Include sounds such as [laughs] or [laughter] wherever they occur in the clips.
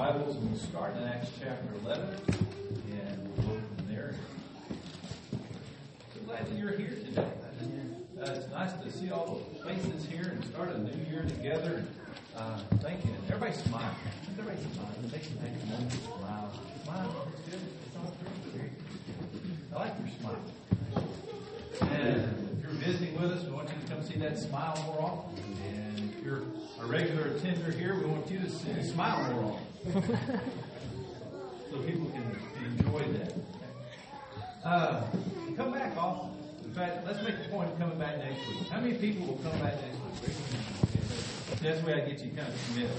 Bibles and we'll start in Acts chapter 11 and we'll go from there. So glad that you're here today. Uh, it's nice to see all the faces here and start a new year together. Uh, thank you. Everybody smile. Everybody smile. Take, take a moment smile. Smile. It's good. It's all good. I like your smile. And if you're visiting with us, we want you to come see that smile more often. And if you're a regular attender here, we want you to see, smile more often so people can enjoy that. Uh, come back often. In fact, let's make a point of coming back next week. How many people will come back next week? That's way I get you kind of committed.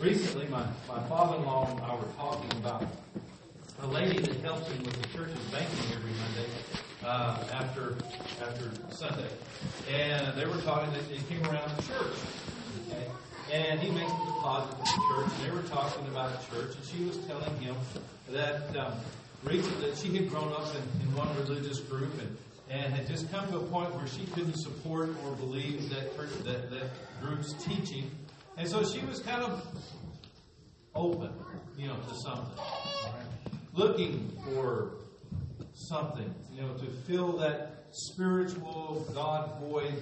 Recently, my, my father-in-law and I were talking about a lady that helps him with the church's banking every Monday uh, after after Sunday, and they were talking that it came around the church. Okay, and he makes a deposit with the church, and they were talking about a church, and she was telling him that um, recently she had grown up in, in one religious group and and had just come to a point where she couldn't support or believe that that, that group's teaching, and so she was kind of open, you know, to something, looking for something, you know, to fill that spiritual God void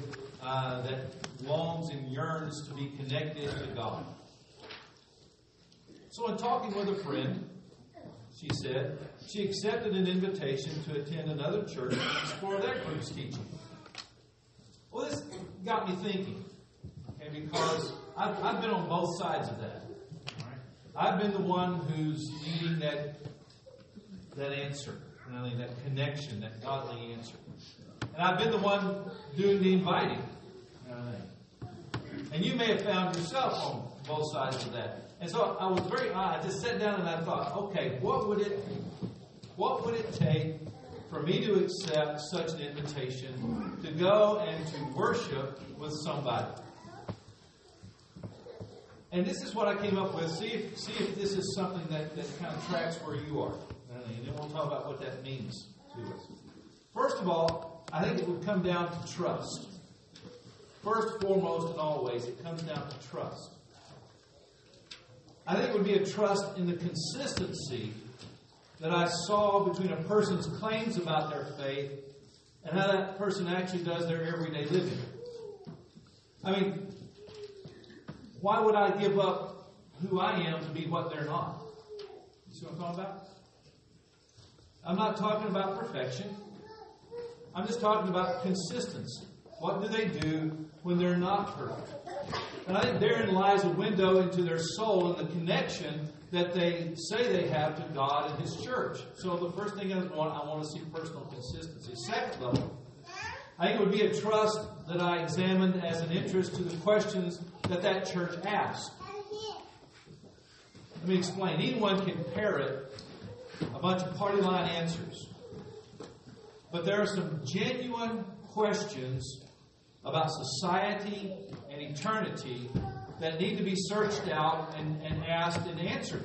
uh, that longs and yearns to be connected to God. So, in talking with a friend, she said she accepted an invitation to attend another church and explore that group's teaching. Well, this got me thinking, okay, because I've, I've been on both sides of that. I've been the one who's needing that that answer, really, that connection, that godly answer. And I've been the one doing the inviting. And you may have found yourself on both sides of that. And so I was very I just sat down and I thought, okay, what would it what would it take for me to accept such an invitation to go and to worship with somebody? And this is what I came up with. See if see if this is something that, that kind of tracks where you are. And then we'll talk about what that means to us. First of all, I think it would come down to trust. First, foremost, and always, it comes down to trust. I think it would be a trust in the consistency that I saw between a person's claims about their faith and how that person actually does their everyday living. I mean, why would I give up who I am to be what they're not? You see what I'm talking about? I'm not talking about perfection. I'm just talking about consistency. What do they do when they're not perfect? And I think therein lies a window into their soul and the connection that they say they have to God and His church. So the first thing I want, I want to see personal consistency. Second level, I think it would be a trust that I examined as an interest to the questions that that church asked. Let me explain. Anyone can parrot a bunch of party line answers. But there are some genuine questions about society and eternity that need to be searched out and, and asked and answered.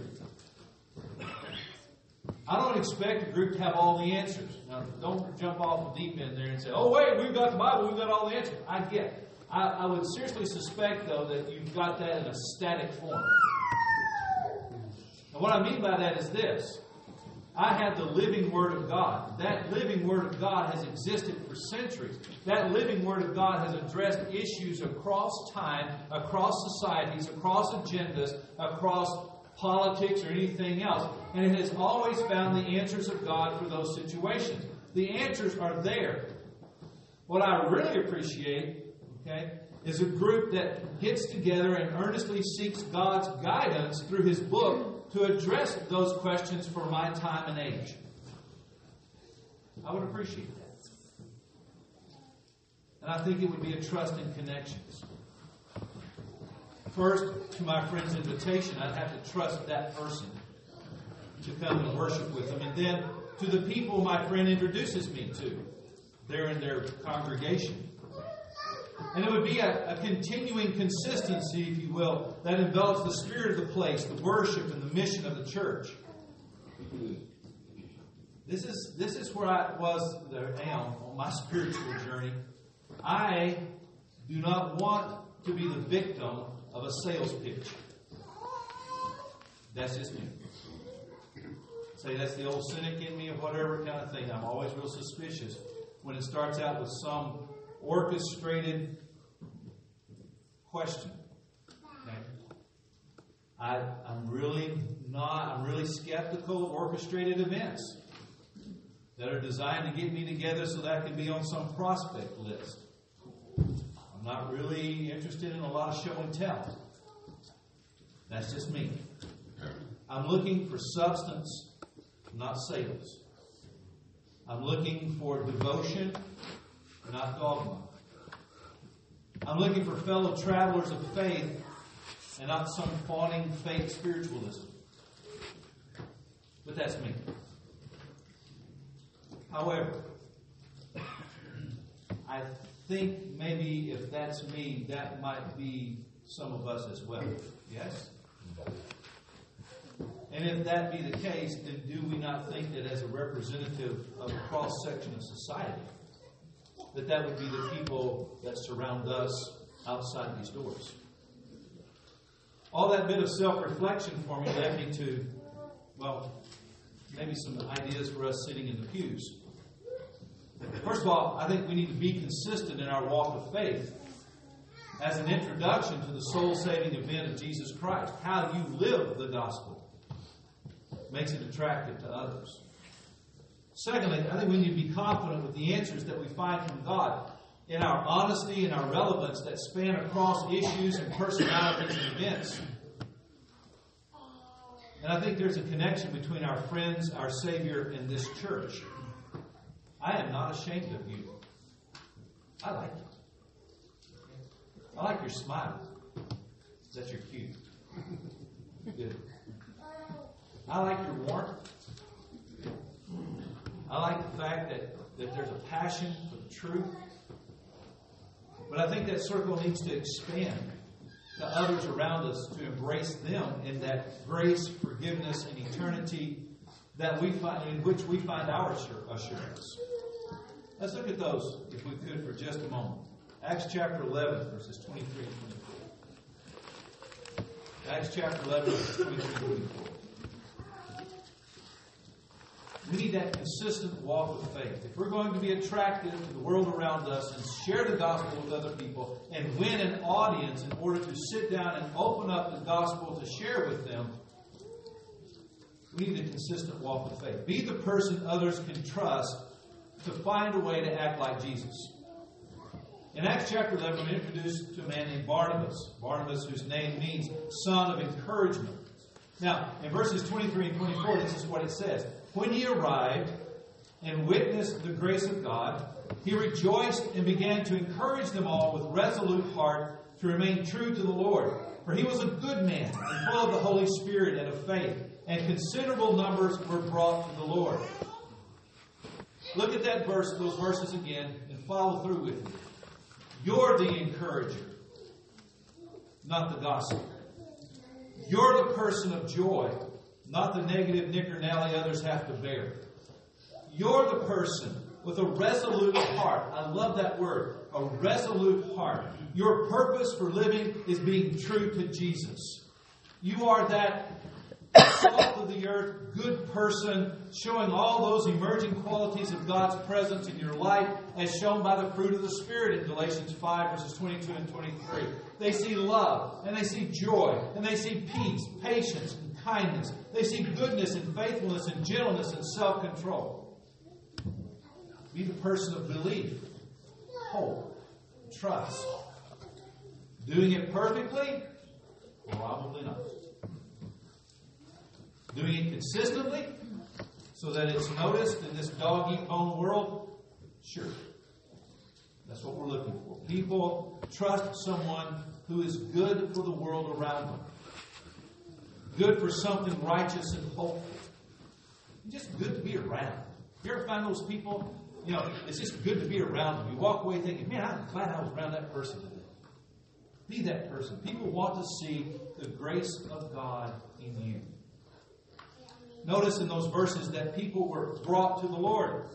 I don't expect a group to have all the answers. Now, don't jump off the deep end there and say, oh, wait, we've got the Bible, we've got all the answers. I get it. I, I would seriously suspect, though, that you've got that in a static form. And what I mean by that is this I have the living Word of God. That living Word of God has existed for centuries. That living Word of God has addressed issues across time, across societies, across agendas, across politics, or anything else. And it has always found the answers of God for those situations. The answers are there. What I really appreciate, okay, is a group that gets together and earnestly seeks God's guidance through His book to address those questions for my time and age. I would appreciate that. And I think it would be a trust in connections. First, to my friend's invitation, I'd have to trust that person to come and worship with them. And then to the people my friend introduces me to. They're in their congregation. And it would be a, a, continuing consistency, if you will, that envelops the spirit of the place, the worship, and the mission of the church. This is, this is where I was, there am on my spiritual journey. I do not want to be the victim of a sales pitch. That's just me. Say that's the old cynic in me or whatever kind of thing. I'm always real suspicious when it starts out with some orchestrated question. Okay? I, I'm really not, I'm really skeptical of orchestrated events that are designed to get me together so that I can be on some prospect list. I'm not really interested in a lot of show and tell. That's just me. I'm looking for substance, not sales. I'm looking for devotion, not dogma. I'm looking for fellow travelers of faith and not some fawning fake spiritualism. But that's me. However, I think maybe if that's me, that might be some of us as well. Yes? And if that be the case, then do we not think that as a representative of a cross section of society, that that would be the people that surround us outside these doors? All that bit of self reflection for me led me to, well, maybe some ideas for us sitting in the pews. First of all, I think we need to be consistent in our walk of faith as an introduction to the soul saving event of Jesus Christ. How you live the gospel makes it attractive to others. Secondly, I think we need to be confident with the answers that we find from God in our honesty and our relevance that span across issues and personalities and events. And I think there's a connection between our friends, our Savior, and this church. I am not ashamed of you. I like you. I like your smile. That you're cute. Good. I like your warmth. I like the fact that, that there's a passion for the truth. But I think that circle needs to expand to others around us to embrace them in that grace, forgiveness, and eternity that we find in which we find our assurance. Let's look at those, if we could, for just a moment. Acts chapter 11, verses 23 and 24. Acts chapter 11, verses 23 and 24. We need that consistent walk of faith. If we're going to be attractive to the world around us and share the gospel with other people and win an audience in order to sit down and open up the gospel to share with them, we need a consistent walk of faith. Be the person others can trust to find a way to act like Jesus. In Acts chapter 11, we're introduced to a man named Barnabas. Barnabas, whose name means son of encouragement. Now, in verses 23 and 24, this is what it says. When he arrived and witnessed the grace of God, he rejoiced and began to encourage them all with resolute heart to remain true to the Lord. For he was a good man and full of the Holy Spirit and of faith, and considerable numbers were brought to the Lord. Look at that verse, those verses again, and follow through with me. You're the encourager, not the gospel. You're the person of joy, not the negative nickernally others have to bear. You're the person with a resolute heart. I love that word, a resolute heart. Your purpose for living is being true to Jesus. You are that salt of the earth, good person, showing all those emerging qualities of God's presence in your life as shown by the fruit of the Spirit in Galatians 5, verses 22 and 23. They see love, and they see joy, and they see peace, patience, kindness. They see goodness and faithfulness and gentleness and self control. Be the person of belief, hope, trust. Doing it perfectly? Probably not. Doing it consistently so that it's noticed in this dog eat bone world? Sure. That's what we're looking for. People trust someone who is good for the world around them, good for something righteous and hopeful. Just good to be around. You ever find those people? You know, it's just good to be around them. You walk away thinking, man, I'm glad I was around that person today. Be that person. People want to see the grace of God in you. Notice in those verses that people were brought to the Lord.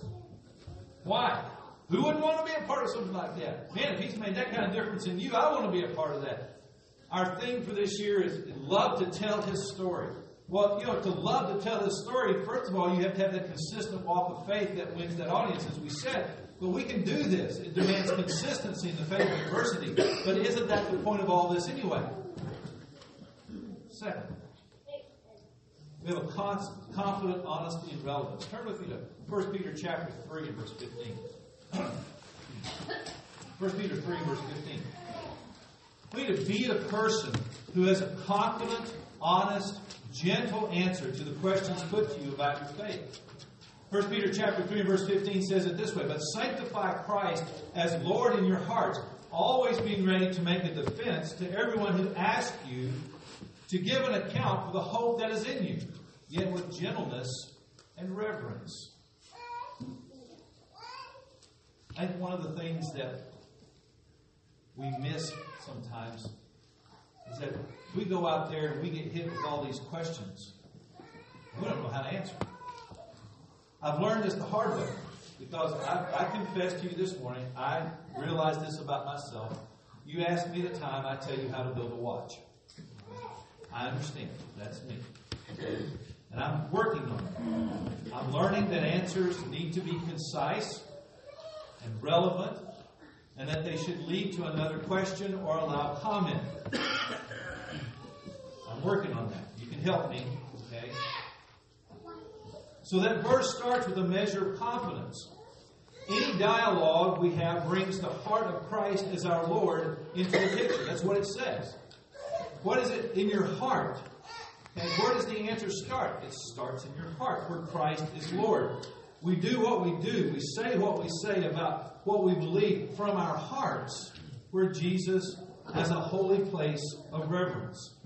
Why? Who wouldn't want to be a part of something like that? Man, if He's made that kind of difference in you, I want to be a part of that. Our theme for this year is love to tell his story. Well, you know, to love to tell his story, first of all, you have to have that consistent walk of faith that wins that audience, as we said. But we can do this. It demands consistency in the face of adversity. But isn't that the point of all this anyway? Second, we have a constant, confident honesty and relevance. Turn with me to 1 Peter chapter 3 and verse 15. 1 Peter 3 verse 15. We need to be a person who has a confident, honest, gentle answer to the questions put to you about your faith. 1 Peter chapter 3 verse 15 says it this way, But sanctify Christ as Lord in your hearts, always being ready to make a defense to everyone who asks you to give an account for the hope that is in you, yet with gentleness and reverence. I think one of the things that we miss sometimes is that we go out there and we get hit with all these questions. We don't know how to answer. them. I've learned this the hard way because I, I confessed to you this morning. I realized this about myself. You ask me the time, I tell you how to build a watch. I understand. That's me. And I'm working on it. I'm learning that answers need to be concise and relevant, and that they should lead to another question or allow comment. I'm working on that. You can help me, okay? So that verse starts with a measure of confidence. Any dialogue we have brings the heart of Christ as our Lord into the picture. That's what it says. What is it in your heart? And where does the answer start? It starts in your heart, where Christ is Lord. We do what we do, we say what we say about what we believe from our hearts, where Jesus has a holy place of reverence.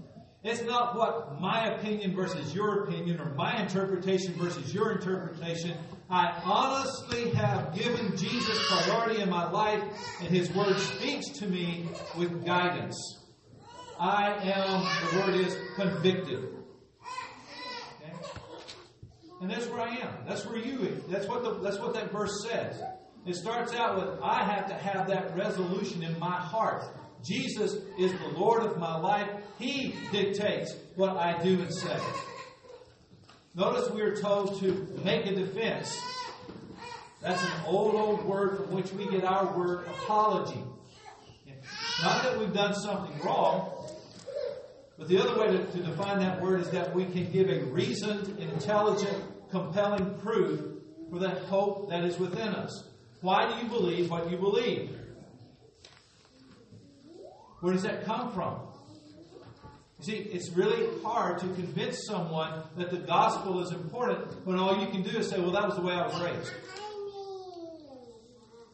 It's not what my opinion versus your opinion or my interpretation versus your interpretation. I honestly have given Jesus priority in my life, and His Word speaks to me with guidance. I am, the word is, convicted. Okay? And that's where I am. That's where you that's what the, that's what that verse says. It starts out with I have to have that resolution in my heart. Jesus is the Lord of my life. He dictates what I do and say. Notice we are told to make a defense. That's an old, old word from which we get our word apology. Not that we've done something wrong, but the other way to, to define that word is that we can give a reasoned, intelligent, compelling proof for that hope that is within us. Why do you believe what you believe? Where does that come from? You see, it's really hard to convince someone that the gospel is important when all you can do is say, well, that was the way I was raised.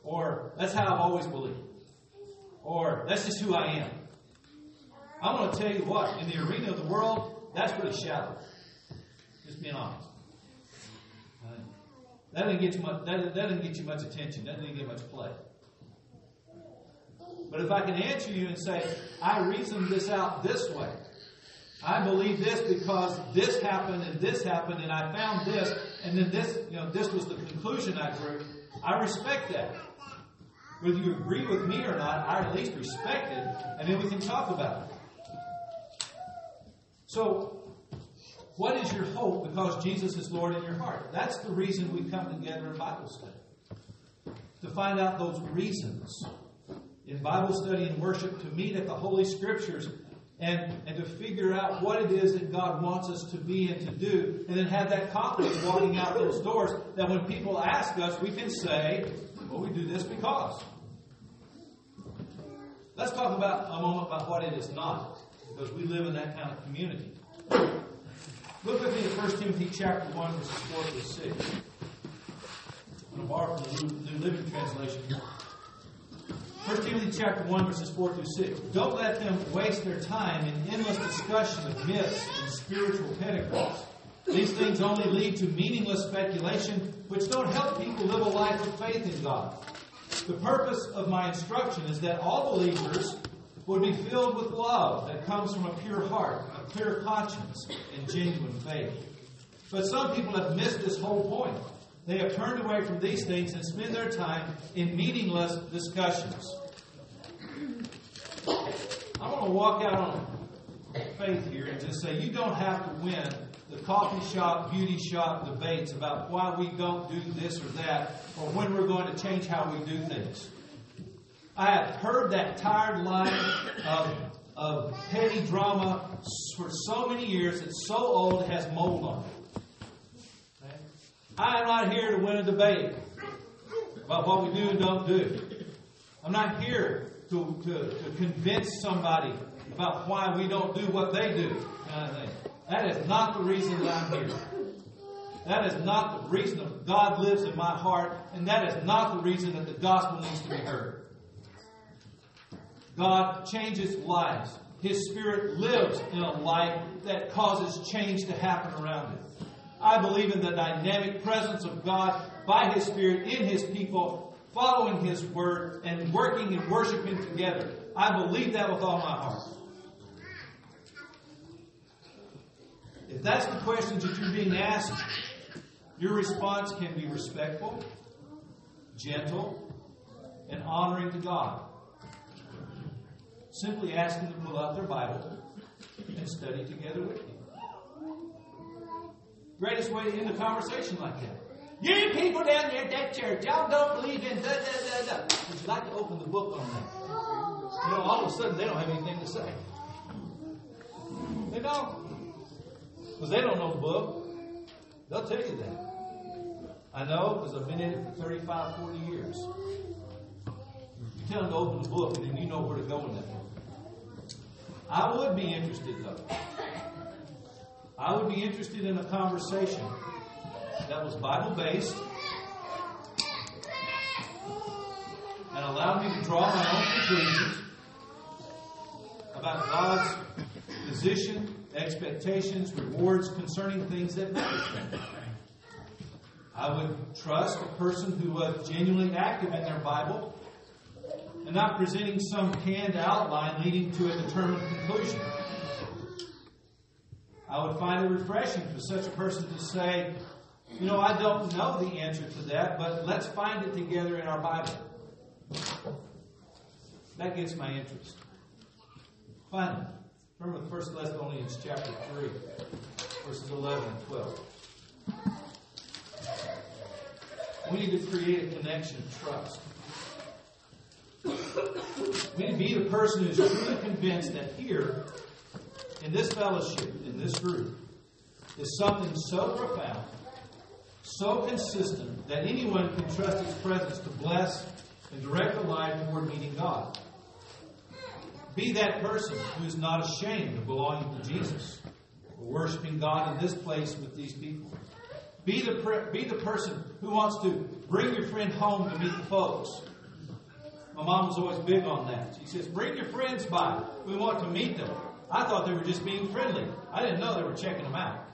Or, that's how I've always believed. Or, that's just who I am. I want to tell you what, in the arena of the world, that's pretty shallow. Just being honest. That didn't get you much. That, that didn't get you much attention. That didn't get much play. But if I can answer you and say, I reasoned this out this way. I believe this because this happened and this happened and I found this and then this, you know, this was the conclusion I drew. I respect that. Whether you agree with me or not, I at least respect it and then we can talk about it. So, what is your hope because Jesus is Lord in your heart? That's the reason we come together in Bible study. To find out those reasons in Bible study and worship, to meet at the Holy Scriptures and, and to figure out what it is that God wants us to be and to do, and then have that confidence walking out those doors that when people ask us, we can say, well, we do this because. Let's talk about a moment about what it is not, because we live in that kind of community. Look with me at 1 Timothy chapter 1, verses 4 through 6. I'm going to borrow from the New Living Translation. 1 Timothy chapter 1, verses 4 through 6. Don't let them waste their time in endless discussion of myths and spiritual pedigrees. These things only lead to meaningless speculation, which don't help people live a life of faith in God. The purpose of my instruction is that all believers would be filled with love that comes from a pure heart, clear conscience, and genuine faith. But some people have missed this whole point. They have turned away from these things and spend their time in meaningless discussions. I want to walk out on faith here and just say, you don't have to win the coffee shop, beauty shop debates about why we don't do this or that, or when we're going to change how we do things. I have heard that tired line of, of petty drama for so many years, it's so old it has mold on it. I am not here to win a debate about what we do and don't do. I'm not here to, to, to convince somebody about why we don't do what they do, kind of. That is not the reason that I'm here. That is not the reason that God lives in my heart, and that is not the reason that the gospel needs to be heard. God changes lives. His Spirit lives in a life that causes change to happen around it. I believe in the dynamic presence of God by His Spirit in His people, following His Word and working and worshiping together. I believe that with all my heart. If that's the questions that you're being asked, your response can be respectful, gentle, and honoring to God. Simply ask them to pull out their Bible and study together with you. Greatest way to end a conversation like that. You people down there at that church, y'all don't believe in da da da da. Would you like to open the book on that? You know, all of a sudden they don't have anything to say. They don't. Because they don't know the book. They'll tell you that. I know because I've been in it for 35, 40 years. You tell them to open the book and then you know where to go in that book. I would be interested, though. I would be interested in a conversation that was Bible based and allowed me to draw my own conclusions about God's position, expectations, rewards concerning things that matter. I would trust a person who was genuinely active in their Bible and not presenting some canned outline leading to a determined conclusion. I would find it refreshing for such a person to say, you know, I don't know the answer to that, but let's find it together in our Bible. That gets my interest. Finally, remember 1 Thessalonians chapter 3, verses 11 and 12. We need to create a connection of trust. To be the person who's truly convinced that here, in this fellowship, in this group, is something so profound, so consistent, that anyone can trust His presence to bless and direct the life toward meeting God. Be that person who is not ashamed of belonging to Jesus or worshiping God in this place with these people. Be the, be the person who wants to bring your friend home to meet the folks. My mom was always big on that. She says, Bring your friends by. We want to meet them. I thought they were just being friendly. I didn't know they were checking them out.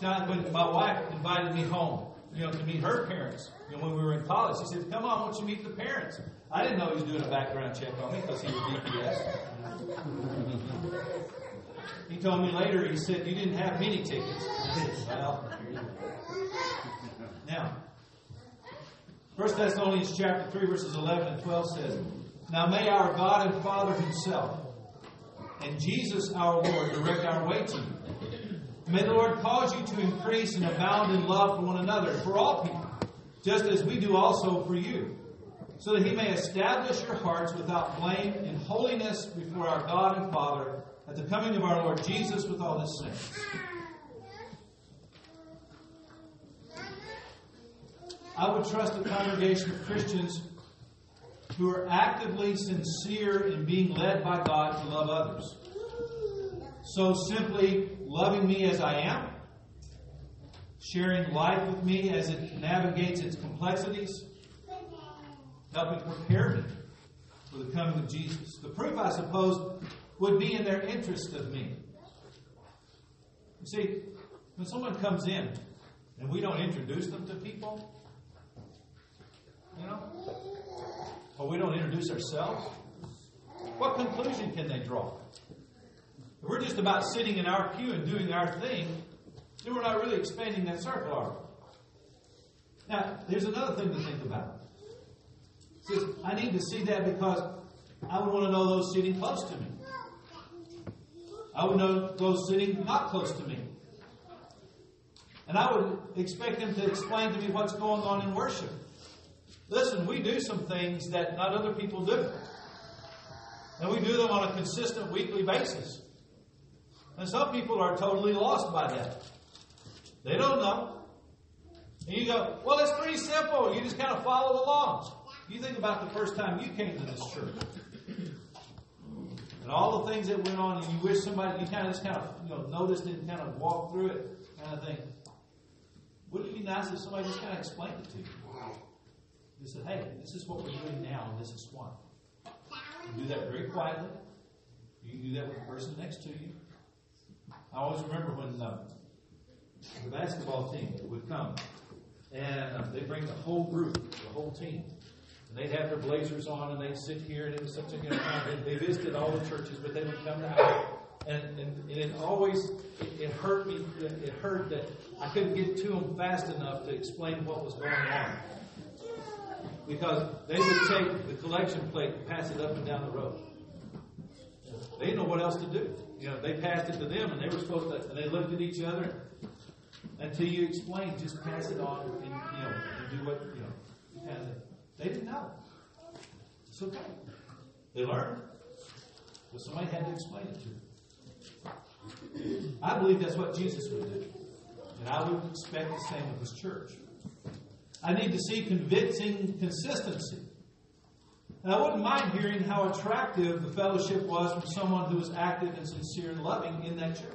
Time when my wife invited me home, you know, to meet her parents, you know, when we were in college, she said, "Come on, why don't you meet the parents?" I didn't know he was doing a background check on me because he was DPS. he told me later. He said, "You didn't have many tickets." Said, [laughs] "Well, now." 1 Thessalonians chapter 3, verses 11 and 12 says, Now may our God and Father Himself and Jesus our Lord direct our way to you. May the Lord cause you to increase and abound in love for one another, for all people, just as we do also for you, so that He may establish your hearts without blame in holiness before our God and Father at the coming of our Lord Jesus with all His saints. I would trust a congregation of Christians who are actively sincere in being led by God to love others. So simply loving me as I am, sharing life with me as it navigates its complexities, helping prepare me for the coming of Jesus. The proof, I suppose, would be in their interest of me. You see, when someone comes in and we don't introduce them to people, you know? Or we don't introduce ourselves. What conclusion can they draw? If we're just about sitting in our pew and doing our thing, then we're not really expanding that circle, are we? Now, there's another thing to think about. Says, I need to see that because I would want to know those sitting close to me. I would know those sitting not close to me. And I would expect them to explain to me what's going on in worship. Listen, we do some things that not other people do. And we do them on a consistent weekly basis. And some people are totally lost by that. They don't know. And you go, well, it's pretty simple. You just kind of follow along. You think about the first time you came to this church. And all the things that went on, and you wish somebody, you kind of just kind of you know, noticed it and kind of walked through it, kind of thing. Wouldn't it be nice if somebody just kind of explained it to you? They said, hey, this is what we're doing now, and this is why. You do that very quietly. You can do that with the person next to you. I always remember when uh, the basketball team would come, and uh, they bring the whole group, the whole team. And they'd have their blazers on, and they'd sit here, and it was such a good time. They, they visited all the churches, but they would come to ours. And, and, and it always, it, it hurt me, it hurt that I couldn't get to them fast enough to explain what was going on because they would take the collection plate and pass it up and down the road. They didn't know what else to do. You know, they passed it to them, and they were supposed to. And they looked at each other until you explained. Just pass it on, and you know, and do what you know. They didn't know. It's okay. They learned, but somebody had to explain it to them. I believe that's what Jesus would do, and I would expect the same of His church. I need to see convincing consistency. And I wouldn't mind hearing how attractive the fellowship was from someone who was active and sincere and loving in that church.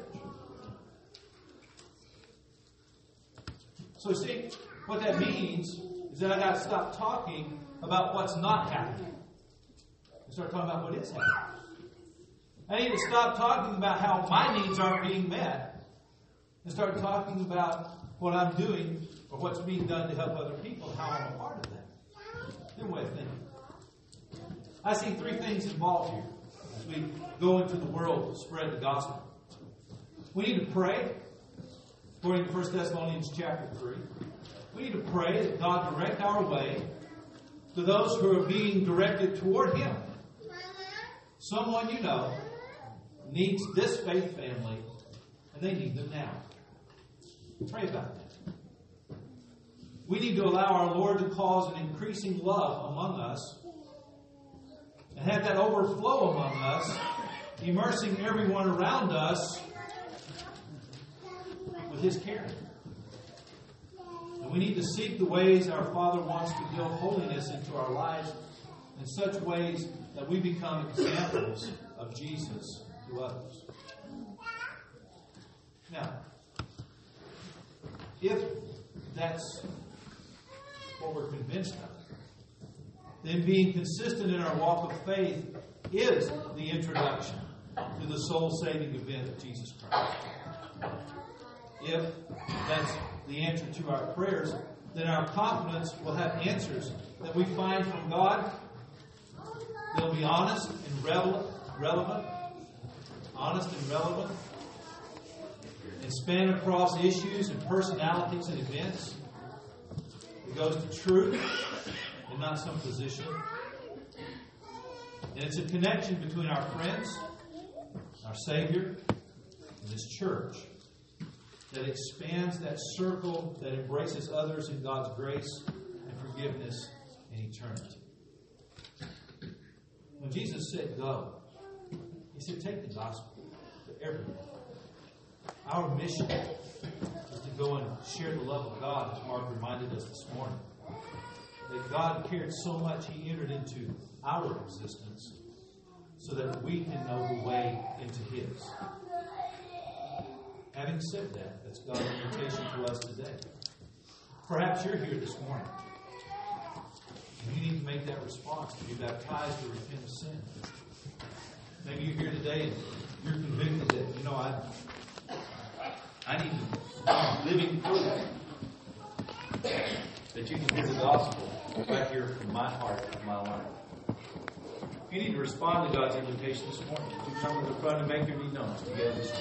So, see, what that means is that I got to stop talking about what's not happening and start talking about what is happening. I need to stop talking about how my needs aren't being met and start talking about what I'm doing or what's being done to help other people, how I'm a part of that. New way of thinking. I see three things involved here as we go into the world to spread the gospel. We need to pray, according to 1 Thessalonians chapter 3. We need to pray that God direct our way to those who are being directed toward Him. Someone you know needs this faith family, and they need them now. Pray about that. We need to allow our Lord to cause an increasing love among us and have that overflow among us, immersing everyone around us with His care. And we need to seek the ways our Father wants to build holiness into our lives in such ways that we become examples of Jesus to others. Now, if that's what we're convinced of, then being consistent in our walk of faith is the introduction to the soul saving event of Jesus Christ. If that's the answer to our prayers, then our confidence will have answers that we find from God. They'll be honest and relevant, honest and relevant, and span across issues and personalities and events. It goes to truth and not some position. And it's a connection between our friends, our Savior, and this church that expands that circle that embraces others in God's grace and forgiveness and eternity. When Jesus said go, he said take the gospel to everyone. Our mission go and share the love of God, as Mark reminded us this morning. That God cared so much, He entered into our existence so that we can know the way into His. Having said that, that's God's invitation to us today. Perhaps you're here this morning. And you need to make that response to be baptized to repent of sin. Maybe you're here today and you're convicted that, you know, I I need to living proof that. You can hear the gospel right here from my heart and my life. If you need to respond to God's invitation this morning, you come to the front and make your need known together. this